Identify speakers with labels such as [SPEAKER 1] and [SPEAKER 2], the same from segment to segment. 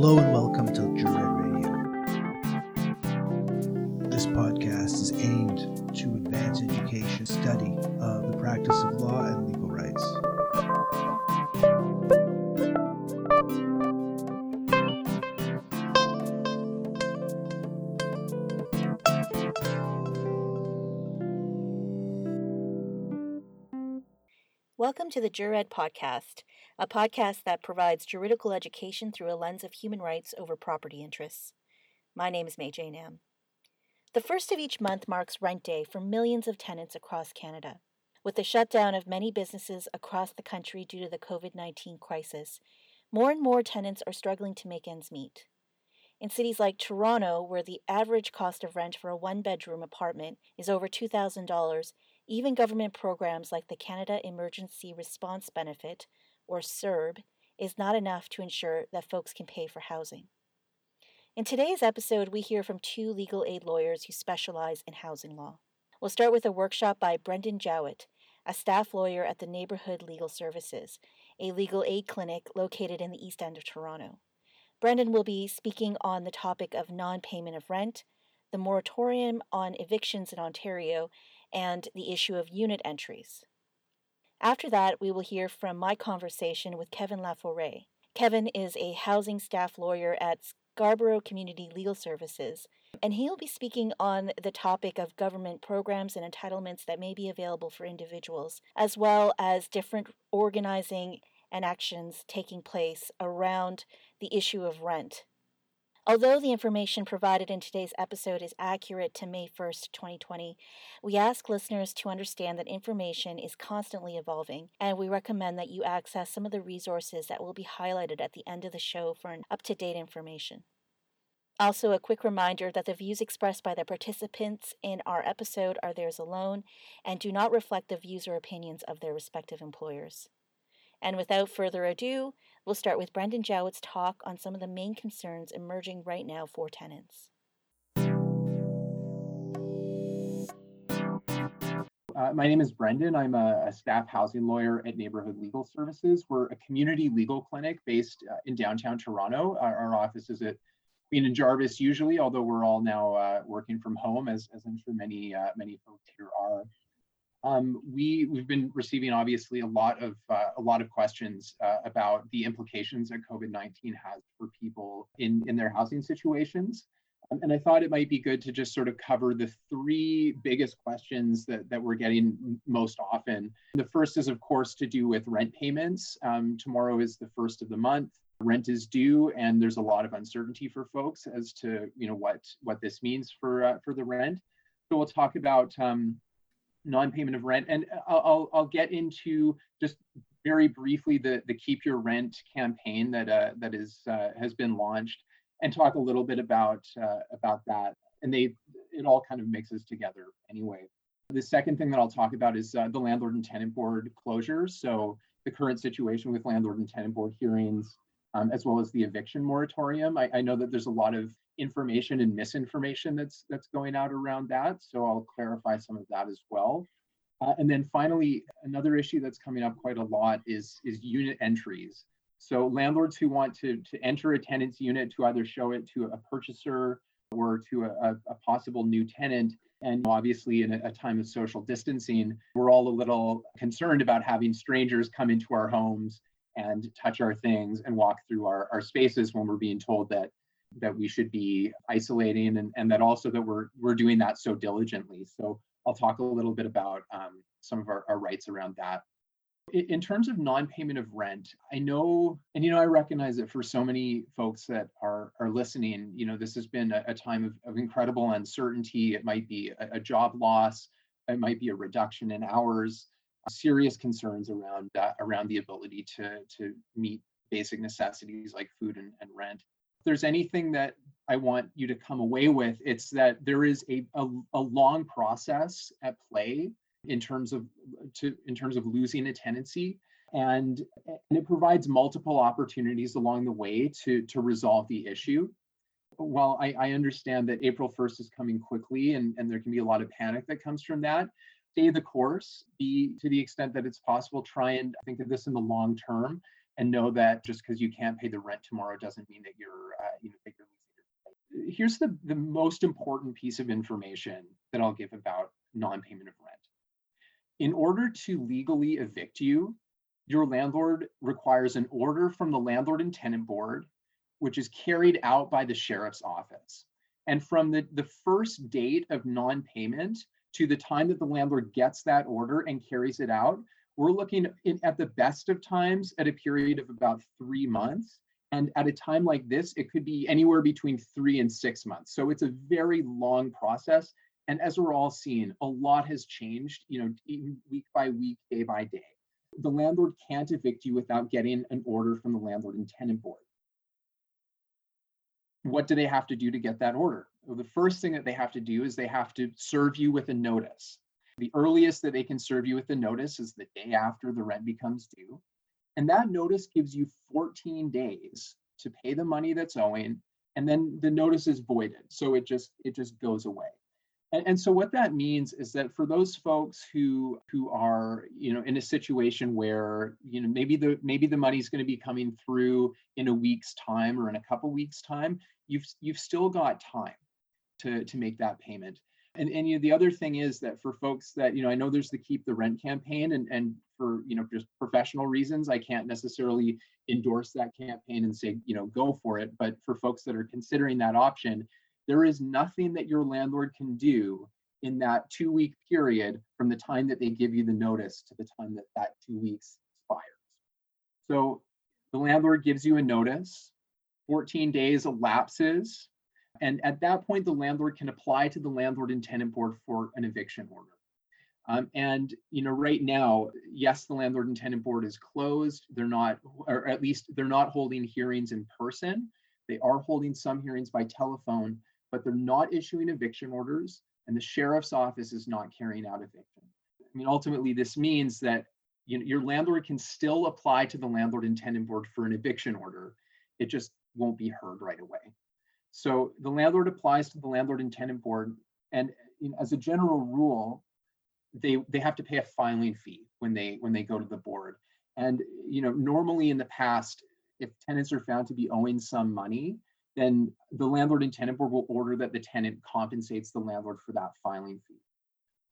[SPEAKER 1] Hello and welcome
[SPEAKER 2] Welcome to the Jured Podcast, a podcast that provides juridical education through a lens of human rights over property interests. My name is May Jane Am. The first of each month marks Rent Day for millions of tenants across Canada. With the shutdown of many businesses across the country due to the COVID 19 crisis, more and more tenants are struggling to make ends meet. In cities like Toronto, where the average cost of rent for a one bedroom apartment is over $2,000, even government programs like the Canada Emergency Response Benefit, or CERB, is not enough to ensure that folks can pay for housing. In today's episode, we hear from two legal aid lawyers who specialize in housing law. We'll start with a workshop by Brendan Jowett, a staff lawyer at the Neighborhood Legal Services, a legal aid clinic located in the east end of Toronto. Brendan will be speaking on the topic of non payment of rent, the moratorium on evictions in Ontario, and the issue of unit entries. After that, we will hear from my conversation with Kevin Laforêt. Kevin is a housing staff lawyer at Scarborough Community Legal Services, and he'll be speaking on the topic of government programs and entitlements that may be available for individuals, as well as different organizing and actions taking place around the issue of rent Although the information provided in today's episode is accurate to May 1st, 2020, we ask listeners to understand that information is constantly evolving, and we recommend that you access some of the resources that will be highlighted at the end of the show for up to date information. Also, a quick reminder that the views expressed by the participants in our episode are theirs alone and do not reflect the views or opinions of their respective employers. And without further ado, we'll start with Brendan Jowett's talk on some of the main concerns emerging right now for tenants.
[SPEAKER 3] Uh, my name is Brendan. I'm a, a, staff housing lawyer at Neighborhood Legal Services. We're a community legal clinic based uh, in downtown Toronto. Our, our, office is at Queen and Jarvis usually, although we're all now uh, working from home, as, as I'm sure many uh, many folks here are. Um, we we've been receiving obviously a lot of uh, a lot of questions uh, about the implications that COVID-19 has for people in in their housing situations. Um, and I thought it might be good to just sort of cover the three biggest questions that, that we're getting most often. The first is, of course, to do with rent payments. Um, tomorrow is the first of the month. Rent is due, and there's a lot of uncertainty for folks as to you know what what this means for uh, for the rent. So we'll talk about um, non-payment of rent. And I'll, I'll, I'll get into just very briefly the, the Keep Your Rent campaign that uh, that is uh, has been launched, and talk a little bit about uh, about that. And they it all kind of mixes together anyway. The second thing that I'll talk about is uh, the landlord and tenant board closures. So the current situation with landlord and tenant board hearings, um, as well as the eviction moratorium. I, I know that there's a lot of information and misinformation that's that's going out around that. So I'll clarify some of that as well. Uh, and then finally, another issue that's coming up quite a lot is is unit entries. So landlords who want to to enter a tenant's unit to either show it to a purchaser or to a, a possible new tenant. And obviously, in a, a time of social distancing, we're all a little concerned about having strangers come into our homes and touch our things and walk through our, our spaces when we're being told that that we should be isolating and, and that also that we're we're doing that so diligently. So I'll talk a little bit about um, some of our, our rights around that. In terms of non-payment of rent, I know, and you know, I recognize that for so many folks that are are listening, you know, this has been a, a time of, of incredible uncertainty. It might be a, a, job loss, it might be a reduction in hours, serious concerns around uh, around the ability to to meet basic necessities like food and, and rent there's anything that I want you to come away with, it's that there is a, a, a long process at play in terms of to in terms of losing a tenancy. And, and it provides multiple opportunities along the way to to resolve the issue. While I, I understand that april 1st is coming quickly and, and there can be a lot of panic that comes from that stay the course be to the extent that it's possible try and think of this in the long term and know that just because you can't pay the rent tomorrow doesn't mean that you're, uh, you know, that you're losing Here's the, the most important piece of information that I'll give about non-payment of rent. In order to legally evict you, your landlord requires an order from the landlord and tenant board, which is carried out by the sheriff's office. And from the, the first date of non-payment to the time that the landlord gets that order and carries it out, we're looking in, at the best of times at a period of about three months. And at a time like this, it could be anywhere between three and six months. So it's a very long process. And as we're all seeing, a lot has changed, you know, week by week, day by day. The landlord can't evict you without getting an order from the landlord and tenant board. What do they have to do to get that order? Well, the first thing that they have to do is they have to serve you with a notice. The earliest that they can serve you with a notice is the day after the rent becomes due. And that notice gives you 14 days to pay the money that's owing, and then the notice is voided. So it just it just goes away. And, and so what that means is that for those folks who who are you know in a situation where you know maybe the maybe the money's going to be coming through in a week's time or in a couple weeks time, you've you've still got time to to make that payment and and you know, the other thing is that for folks that you know i know there's the keep the rent campaign and and for you know just professional reasons i can't necessarily endorse that campaign and say you know go for it. But for folks that are considering that option there is nothing that your landlord can do in that two week period from the time that they give you the notice to the time that that two weeks expires. So the landlord gives you a notice 14 days elapses and at that point, the landlord can apply to the landlord and tenant board for an eviction order. Um, and you know, right now, yes, the landlord and tenant board is closed. They're not, or at least they're not holding hearings in person. They are holding some hearings by telephone, but they're not issuing eviction orders, and the sheriff's office is not carrying out eviction. I mean, ultimately, this means that you know, your landlord can still apply to the landlord and tenant board for an eviction order. It just won't be heard right away. So the landlord applies to the landlord and tenant board, and you know, as a general rule, they they have to pay a filing fee when they when they go to the board. And you know, normally in the past, if tenants are found to be owing some money, then the landlord and tenant board will order that the tenant compensates the landlord for that filing fee.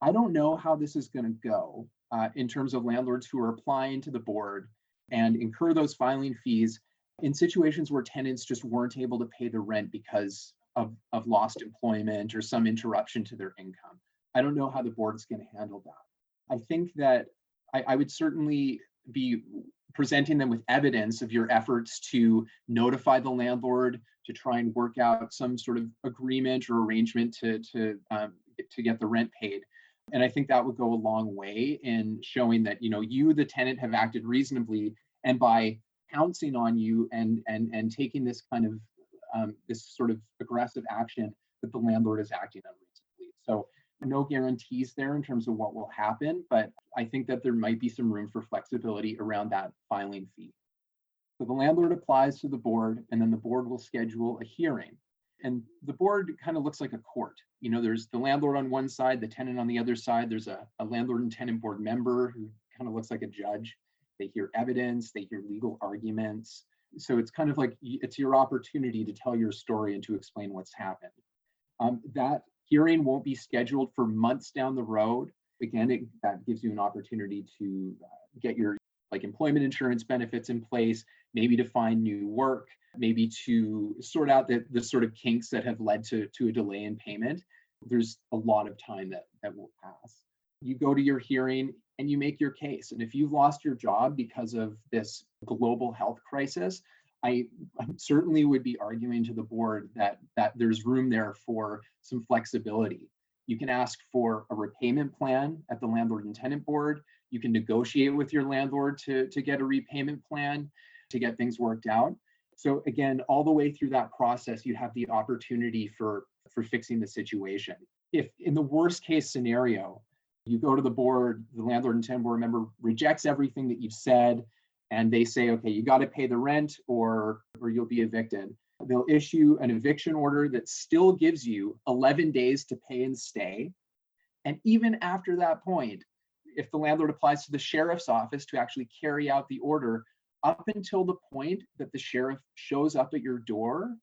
[SPEAKER 3] I don't know how this is going to go uh, in terms of landlords who are applying to the board and incur those filing fees in situations where tenants just weren't able to pay the rent because of, of lost employment or some interruption to their income. I don't know how the board's going to handle that. I think that I, I would certainly be presenting them with evidence of your efforts to notify the landlord to try and work out some sort of agreement or arrangement to to um, to get the rent paid and i think that would go a long way in showing that you know you the tenant have acted reasonably and by pouncing on you and and and taking this kind of um, this sort of aggressive action that the landlord is acting unreasonably. So no guarantees there in terms of what will happen, but I think that there might be some room for flexibility around that filing fee. So the landlord applies to the board and then the board will schedule a hearing. And the board kind of looks like a court. You know, there's the landlord on one side, the tenant on the other side. There's a, a landlord and tenant board member who kind of looks like a judge they hear evidence, they hear legal arguments. So it's kind of like it's your opportunity to tell your story and to explain what's happened. Um, that hearing won't be scheduled for months down the road. Again, it, that gives you an opportunity to uh, get your like employment insurance benefits in place, maybe to find new work, maybe to sort out the, the sort of kinks that have led to, to a delay in payment. There's a lot of time that, that will pass. You go to your hearing, and you make your case. And if you've lost your job because of this global health crisis, I, certainly would be arguing to the board that that there's room there for some flexibility. You can ask for a repayment plan at the landlord and tenant board. You can negotiate with your landlord to, to get a repayment plan to get things worked out. So again, all the way through that process, you have the opportunity for, for fixing the situation. If in the worst case scenario, you go to the board, the landlord and tenant board member rejects everything that you've said, and they say, okay, you got to pay the rent or or you'll be evicted. They'll issue an eviction order that still gives you 11 days to pay and stay. And even after that point, if the landlord applies to the sheriff's office to actually carry out the order, up until the point that the sheriff shows up at your door,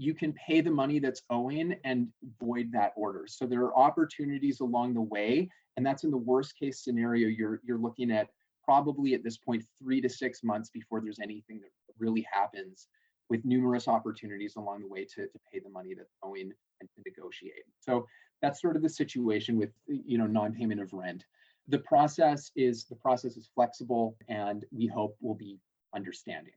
[SPEAKER 3] you can pay the money that's owing and void that order. So there are opportunities along the way, and that's in the worst case scenario. You're you're looking at probably at this point three to six months before there's anything that really happens, with numerous opportunities along the way to, to pay the money that's owing and to negotiate. So that's sort of the situation with you know non-payment of rent. The process is the process is flexible, and we hope will be understanding.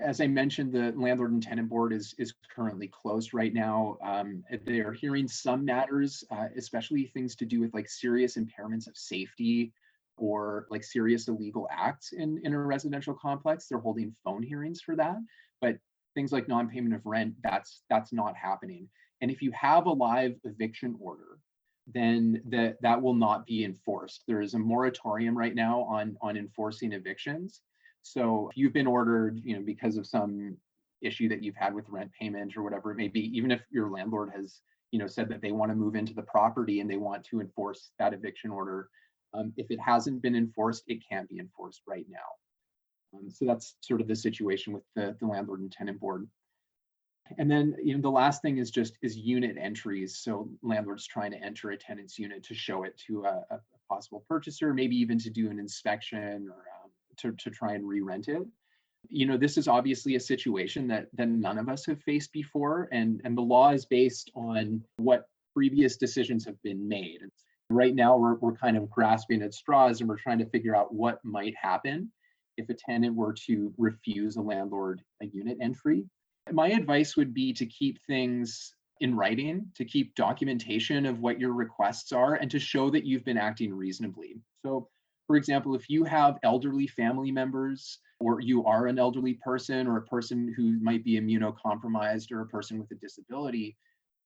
[SPEAKER 3] As I mentioned, the landlord and tenant board is is currently closed right now. Um, they are hearing some matters, uh, especially things to do with like serious impairments of safety or like serious illegal acts in, in a residential complex. They're holding phone hearings for that. But things like non-payment of rent, that's that's not happening. And if you have a live eviction order, then that that will not be enforced. There is a moratorium right now on on enforcing evictions. So if you've been ordered, you know, because of some issue that you've had with rent payment or whatever it may be, even if your landlord has, you know, said that they want to move into the property and they want to enforce that eviction order, um, if it hasn't been enforced, it can't be enforced right now. Um, so that's sort of the situation with the, the landlord and tenant board. And then, you know, the last thing is just is unit entries. So landlords trying to enter a tenant's unit to show it to a, a possible purchaser, maybe even to do an inspection or to, to try and re-rent it. You know this is obviously a situation that that none of us have faced before and and the law is based on what previous decisions have been made. Right now we're, we're kind of grasping at straws and we're trying to figure out what might happen if a tenant were to refuse a landlord a unit entry. My advice would be to keep things in writing to keep documentation of what your requests are and to show that you've been acting reasonably. So for example, if you have elderly family members, or you are an elderly person, or a person who might be immunocompromised, or a person with a disability,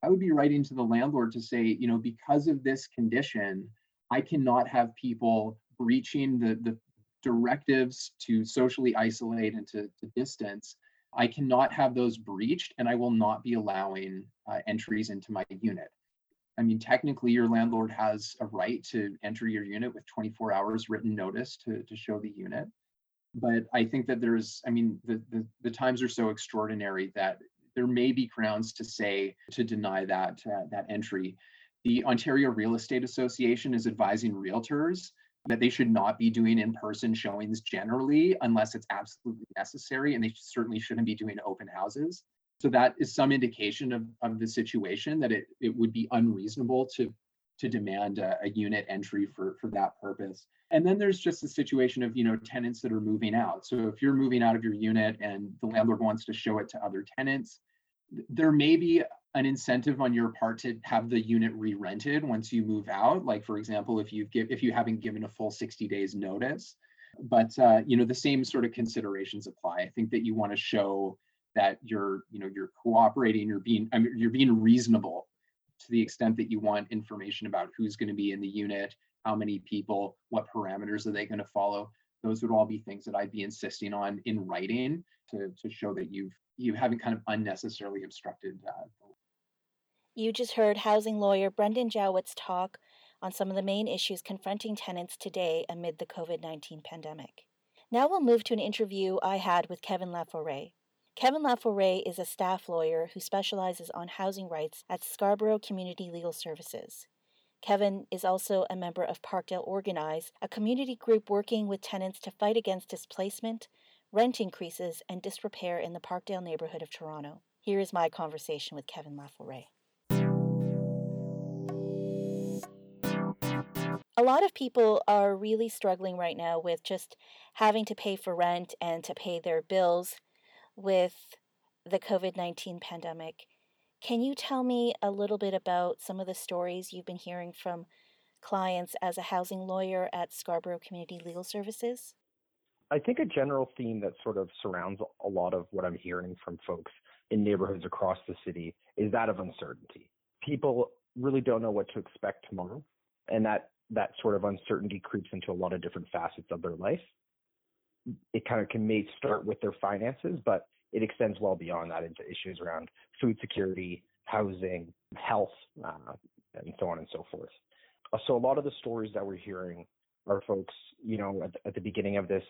[SPEAKER 3] I would be writing to the landlord to say, you know, because of this condition, I cannot have people breaching the, the directives to socially isolate and to, to distance. I cannot have those breached, and I will not be allowing uh, entries into my unit. I mean, technically, your landlord has a right to enter your unit with 24 hours written notice to, to show the unit. But I think that there's, I mean, the, the, the times are so extraordinary that there may be grounds to say to deny that uh, that entry. The Ontario Real Estate Association is advising realtors that they should not be doing in-person showings generally unless it's absolutely necessary, and they certainly shouldn't be doing open houses. So that is some indication of, of the situation that it, it would be unreasonable to, to demand a, a unit entry for, for that purpose. And then there's just the situation of, you know, tenants that are moving out. So if you're moving out of your unit and the landlord wants to show it to other tenants, there may be an incentive on your part to have the unit re-rented once you move out. Like for example, if you give if you haven't given a full 60 days notice, but uh, you know the same sort of considerations apply. I think that you want to show that you're you know you're cooperating you're being I mean, you're being reasonable to the extent that you want information about who's going to be in the unit how many people what parameters are they going to follow. Those would all be things that i'd be insisting on in writing to, to show that you've you haven't kind of unnecessarily obstructed uh,
[SPEAKER 2] you just heard housing lawyer brendan jowett talk on some of the main issues confronting tenants today amid the covid-19 pandemic. Now we'll move to an interview i had with kevin laforêt Kevin Laforêt is a staff lawyer who specializes on housing rights at Scarborough Community Legal Services. Kevin is also a member of Parkdale Organize, a community group working with tenants to fight against displacement, rent increases, and disrepair in the Parkdale neighborhood of Toronto. Here is my conversation with Kevin Laforêt. A lot of people are really struggling right now with just having to pay for rent and to pay their bills with the COVID 19 pandemic. Can you tell me a little bit about some of the stories you've been hearing from clients as a housing lawyer at Scarborough Community Legal Services?
[SPEAKER 4] I think a general theme that sort of surrounds a lot of what I'm hearing from folks in neighborhoods across the city is that of uncertainty. People really don't know what to expect tomorrow, and that that sort of uncertainty creeps into a lot of different facets of their life it kind of can may start with their finances, but it extends well beyond that into issues around food security, housing, health, uh, and so on and so forth. Uh, so a lot of the stories that we're hearing are folks, you know, at, at the beginning of this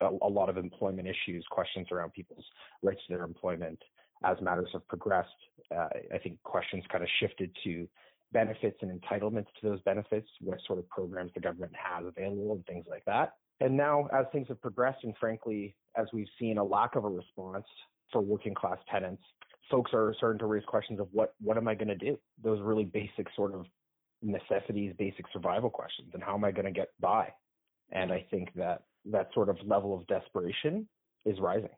[SPEAKER 4] a, a lot of employment issues, questions around people's rights to their employment as matters have progressed. Uh, I think questions kind of shifted to benefits and entitlements to those benefits, what sort of programs the government has available, and things like that. And now, as things have progressed, and frankly, as we've seen a lack of a response for working class tenants, folks are starting to raise questions of what what am I going to do? Those really basic sort of necessities, basic survival questions, and how am I going to get by? And I think that that sort of level of desperation is rising.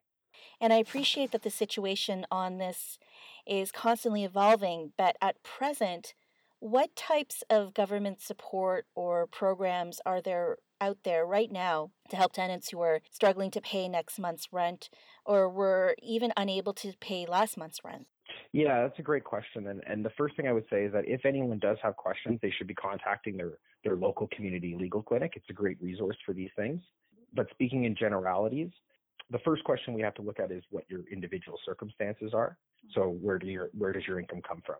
[SPEAKER 2] And I appreciate that the situation on this is constantly evolving, but at present, what types of government support or programs are there out there right now to help tenants who are struggling to pay next month's rent or were even unable to pay last month's rent?
[SPEAKER 4] Yeah, that's a great question. And, and the first thing I would say is that if anyone does have questions, they should be contacting their, their local community legal clinic. It's a great resource for these things. But speaking in generalities, the first question we have to look at is what your individual circumstances are. So where do your where does your income come from?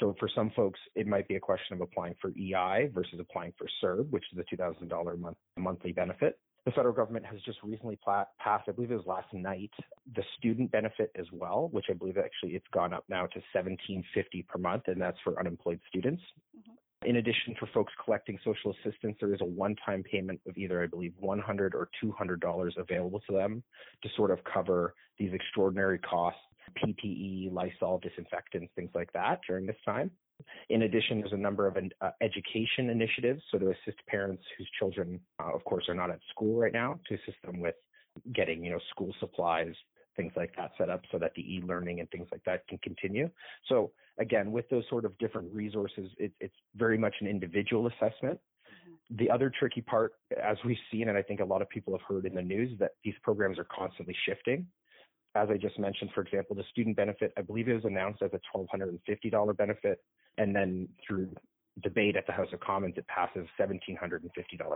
[SPEAKER 4] So for some folks, it might be a question of applying for EI versus applying for CERB, which is a $2,000 month, monthly benefit. The federal government has just recently passed, I believe it was last night, the student benefit as well, which I believe actually it's gone up now to 1750 per month, and that's for unemployed students. Mm-hmm. In addition, for folks collecting social assistance, there is a one-time payment of either, I believe, 100 or 200 dollars available to them to sort of cover these extraordinary costs PPE, Lysol, disinfectants, things like that during this time. In addition, there's a number of uh, education initiatives, so to assist parents whose children, uh, of course, are not at school right now, to assist them with getting, you know, school supplies, things like that set up so that the e-learning and things like that can continue. So again, with those sort of different resources, it, it's very much an individual assessment. Mm-hmm. The other tricky part, as we've seen, and I think a lot of people have heard in the news, that these programs are constantly shifting as I just mentioned, for example, the student benefit, I believe it was announced as a $1,250 benefit. And then through debate at the House of Commons, it passes $1,750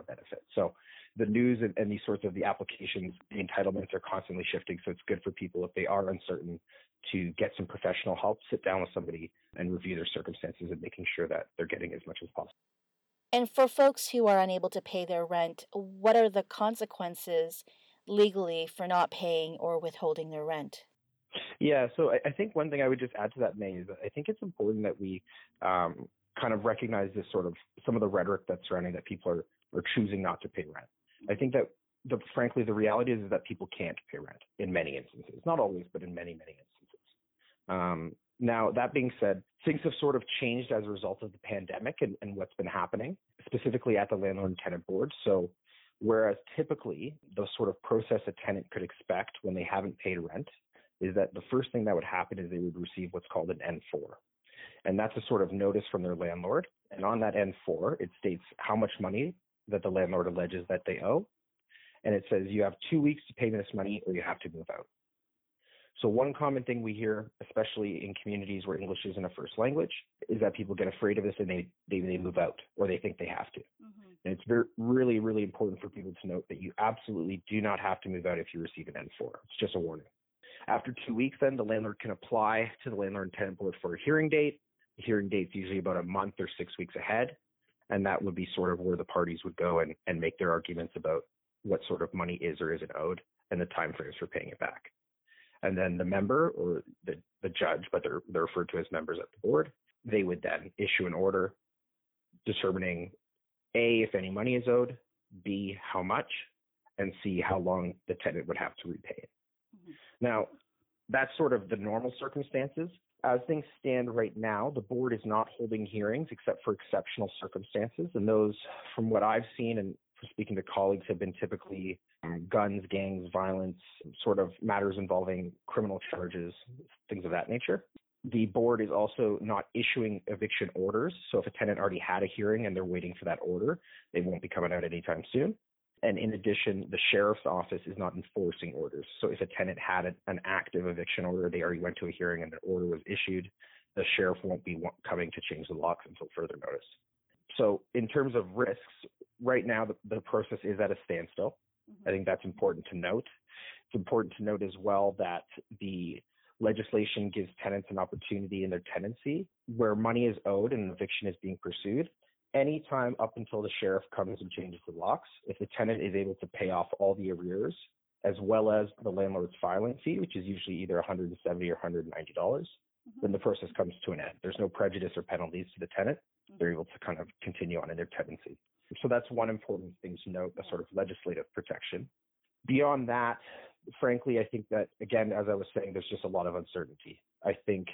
[SPEAKER 4] benefit. So the news and, and, these sorts of the applications, the entitlements are constantly shifting. So it's good for people if they are uncertain to get some professional help, sit down with somebody and review their circumstances and making sure that they're getting as much as possible.
[SPEAKER 2] And for folks who are unable to pay their rent, what are the consequences legally for not paying or withholding their rent?
[SPEAKER 4] Yeah, so I, I think one thing I would just add to that, May, is that I think it's important that we um, kind of recognize this sort of some of the rhetoric that's surrounding that people are, are choosing not to pay rent. I think that the, frankly, the reality is, that people can't pay rent in many instances, not always, but in many, many instances. Um, now, that being said, things have sort of changed as a result of the pandemic and, and what's been happening, specifically at the landlord and tenant board. So Whereas typically, the sort of process a tenant could expect when they haven't paid rent is that the first thing that would happen is they would receive what's called an N4. And that's a sort of notice from their landlord. And on that N4, it states how much money that the landlord alleges that they owe. And it says you have two weeks to pay this money or you have to move out. So one common thing we hear, especially in communities where English isn't a first language, is that people get afraid of this and they they, they move out or they think they have to. Mm-hmm. And it's very really really important for people to note that you absolutely do not have to move out if you receive an N4. It's just a warning. After two weeks, then the landlord can apply to the landlord and tenant board for a hearing date. Hearing date's usually about a month or six weeks ahead, and that would be sort of where the parties would go and, and make their arguments about what sort of money is or isn't owed and the timeframes for paying it back and then the member or the, the judge, but they're, they're referred to as members at the board, they would then issue an order determining A, if any money is owed, B, how much, and C, how long the tenant would have to repay it. Mm-hmm. Now, that's sort of the normal circumstances. As things stand right now, the board is not holding hearings except for exceptional circumstances. And those, from what I've seen and speaking to colleagues, have been typically um, guns, gangs, violence, sort of matters involving criminal charges, things of that nature. The board is also not issuing eviction orders. So if a tenant already had a hearing and they're waiting for that order, they won't be coming out anytime soon. And in addition, the sheriff's office is not enforcing orders. So if a tenant had an active eviction order, they already went to a hearing and the order was issued, the sheriff won't be coming to change the locks until further notice. So in terms of risks, right now the, the process is at a standstill. Mm-hmm. I think that's important to note. It's important to note as well that the legislation gives tenants an opportunity in their tenancy where money is owed and eviction is being pursued. Anytime up until the sheriff comes and changes the locks, if the tenant is able to pay off all the arrears as well as the landlord's filing fee, which is usually either 170 or 190 dollars. Mm-hmm. Then the process comes to an end. There's no prejudice or penalties to the tenant. Mm-hmm. They're able to kind of continue on in their tenancy. So that's one important thing to note, a sort of legislative protection. Beyond that, frankly, I think that again, as I was saying, there's just a lot of uncertainty. I think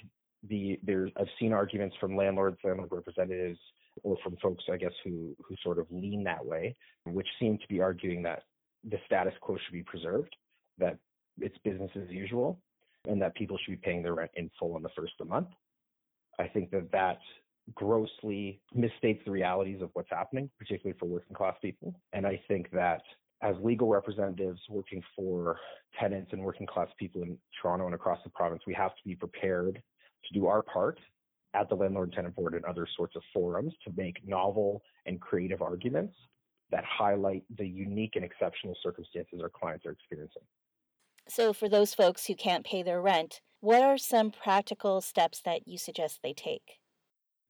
[SPEAKER 4] the there's I've seen arguments from landlords, landlord representatives, or from folks, I guess, who who sort of lean that way, which seem to be arguing that the status quo should be preserved, that it's business as usual, and that people should be paying their rent in full on the first of the month. I think that that grossly misstates the realities of what's happening, particularly for working class people. And I think that as legal representatives working for tenants and working class people in Toronto and across the province, we have to be prepared to do our part at the landlord tenant board and other sorts of forums to make novel and creative arguments that highlight the unique and exceptional circumstances our clients are experiencing.
[SPEAKER 2] So, for those folks who can't pay their rent, what are some practical steps that you suggest they take?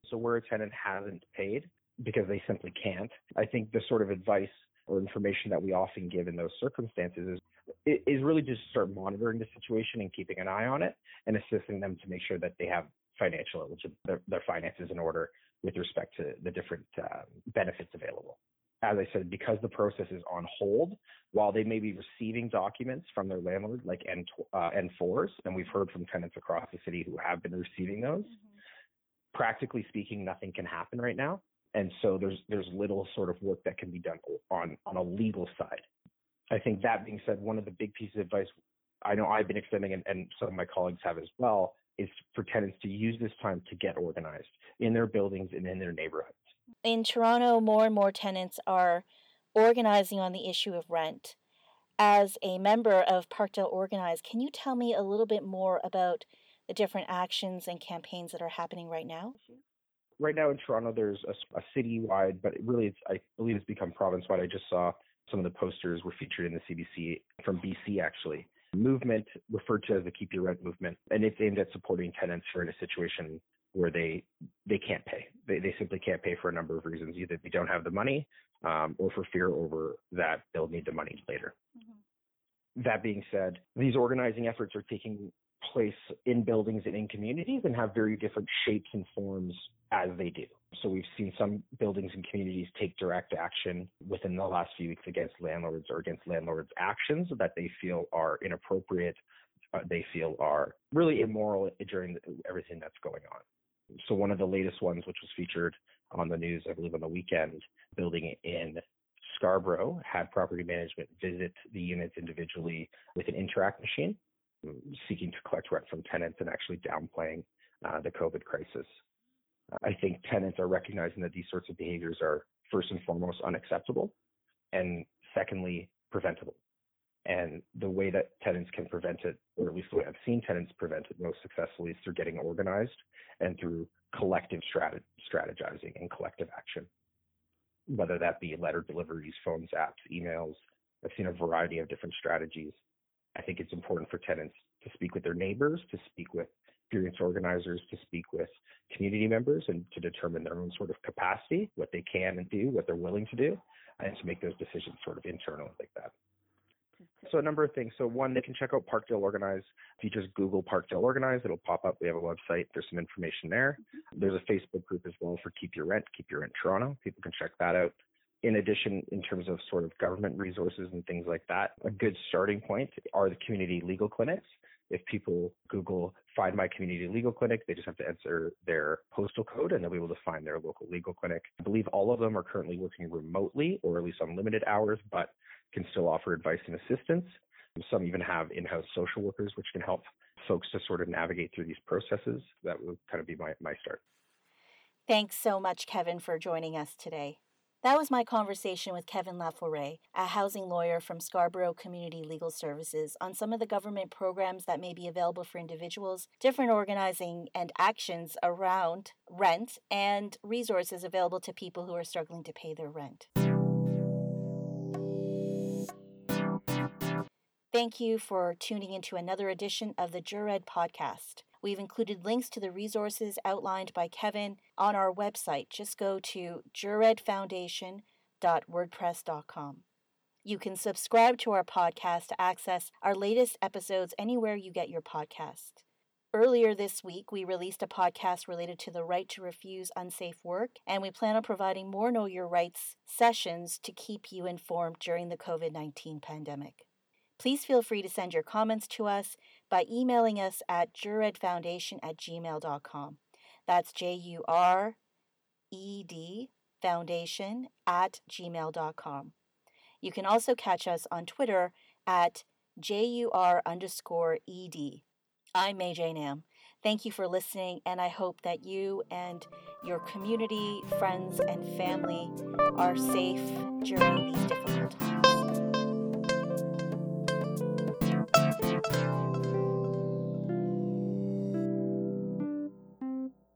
[SPEAKER 4] So, where a tenant hasn't paid because they simply can't, I think the sort of advice or information that we often give in those circumstances is, is really just start monitoring the situation and keeping an eye on it and assisting them to make sure that they have financial eligibility, their, their finances in order with respect to the different uh, benefits available. As I said, because the process is on hold, while they may be receiving documents from their landlord, like N, uh, N4s, and we've heard from tenants across the city who have been receiving those, mm-hmm. practically speaking, nothing can happen right now. And so there's there's little sort of work that can be done on on a legal side. I think that being said, one of the big pieces of advice I know I've been extending and, and some of my colleagues have as well is for tenants to use this time to get organized in their buildings and in their neighborhoods.
[SPEAKER 2] In Toronto, more and more tenants are organizing on the issue of rent. As a member of Parkdale Organize, can you tell me a little bit more about the different actions and campaigns that are happening right now?
[SPEAKER 4] Right now in Toronto, there's a, a citywide, but really, it's, I believe it's become province-wide. I just saw some of the posters were featured in the CBC from BC actually movement referred to as the keep your rent movement and it's aimed at supporting tenants who are in a situation where they they can't pay. They, they simply can't pay for a number of reasons. Either they don't have the money um, or for fear over that they'll need the money later. Mm-hmm. that being said these organizing efforts are taking place in buildings and in communities and have very different shapes and forms as they do. So we've seen some buildings and communities take direct action within the last few weeks against landlords or against landlords' actions that they feel are inappropriate, uh, they feel are really immoral during everything that's going on. So one of the latest ones, which was featured on the news, I believe on the weekend, building in Scarborough had property management visit the units individually with an Interac machine, seeking to collect rent from tenants and actually downplaying uh, the COVID crisis. I think tenants are recognizing that these sorts of behaviors are first and foremost unacceptable, and secondly, preventable. And the way that tenants can prevent it, or at least the way I've seen tenants prevent it most successfully, is through getting organized and through collective strat- strategizing and collective action, whether that be letter deliveries, phones, apps, emails. I've seen a variety of different strategies. I think it's important for tenants to speak with their neighbors, to speak with experienced organizers to speak with community members and to determine their own sort of capacity, what they can and do, what they're willing to do, and to make those decisions sort of internally like that. So a number of things. So one, they can check out Parkdale Organize. If you just Google Parkdale Organize, it'll pop up. We have a website. There's some information there. Mm-hmm. There's a Facebook group as well for Keep Your Rent, Keep Your Rent Toronto. People can check that out. In addition, in terms of sort of government resources and things like that, a good starting point are the community legal clinics. If people Google find my community legal clinic, they just have to enter their postal code and they'll be able to find their local legal clinic. I believe all of them are currently working remotely or at least on limited hours, but can still offer advice and assistance. Some even have in-house social workers, which can help folks to sort of navigate through these processes. That would kind of be my, my start.
[SPEAKER 2] Thanks so much, Kevin, for joining us today. That was my conversation with Kevin Laforêt, a housing lawyer from Scarborough Community Legal Services, on some of the government programs that may be available for individuals, different organizing and actions around rent, and resources available to people who are struggling to pay their rent. Thank you for tuning into another edition of the Jured podcast. We've included links to the resources outlined by Kevin on our website. Just go to juredfoundation.wordpress.com. You can subscribe to our podcast to access our latest episodes anywhere you get your podcast. Earlier this week, we released a podcast related to the right to refuse unsafe work, and we plan on providing more Know Your Rights sessions to keep you informed during the COVID 19 pandemic. Please feel free to send your comments to us by emailing us at juredfoundation at gmail.com. That's J U R E D foundation at gmail.com. You can also catch us on Twitter at JUR underscore ED. I'm May J. Nam. Thank you for listening, and I hope that you and your community, friends, and family are safe during these difficult times.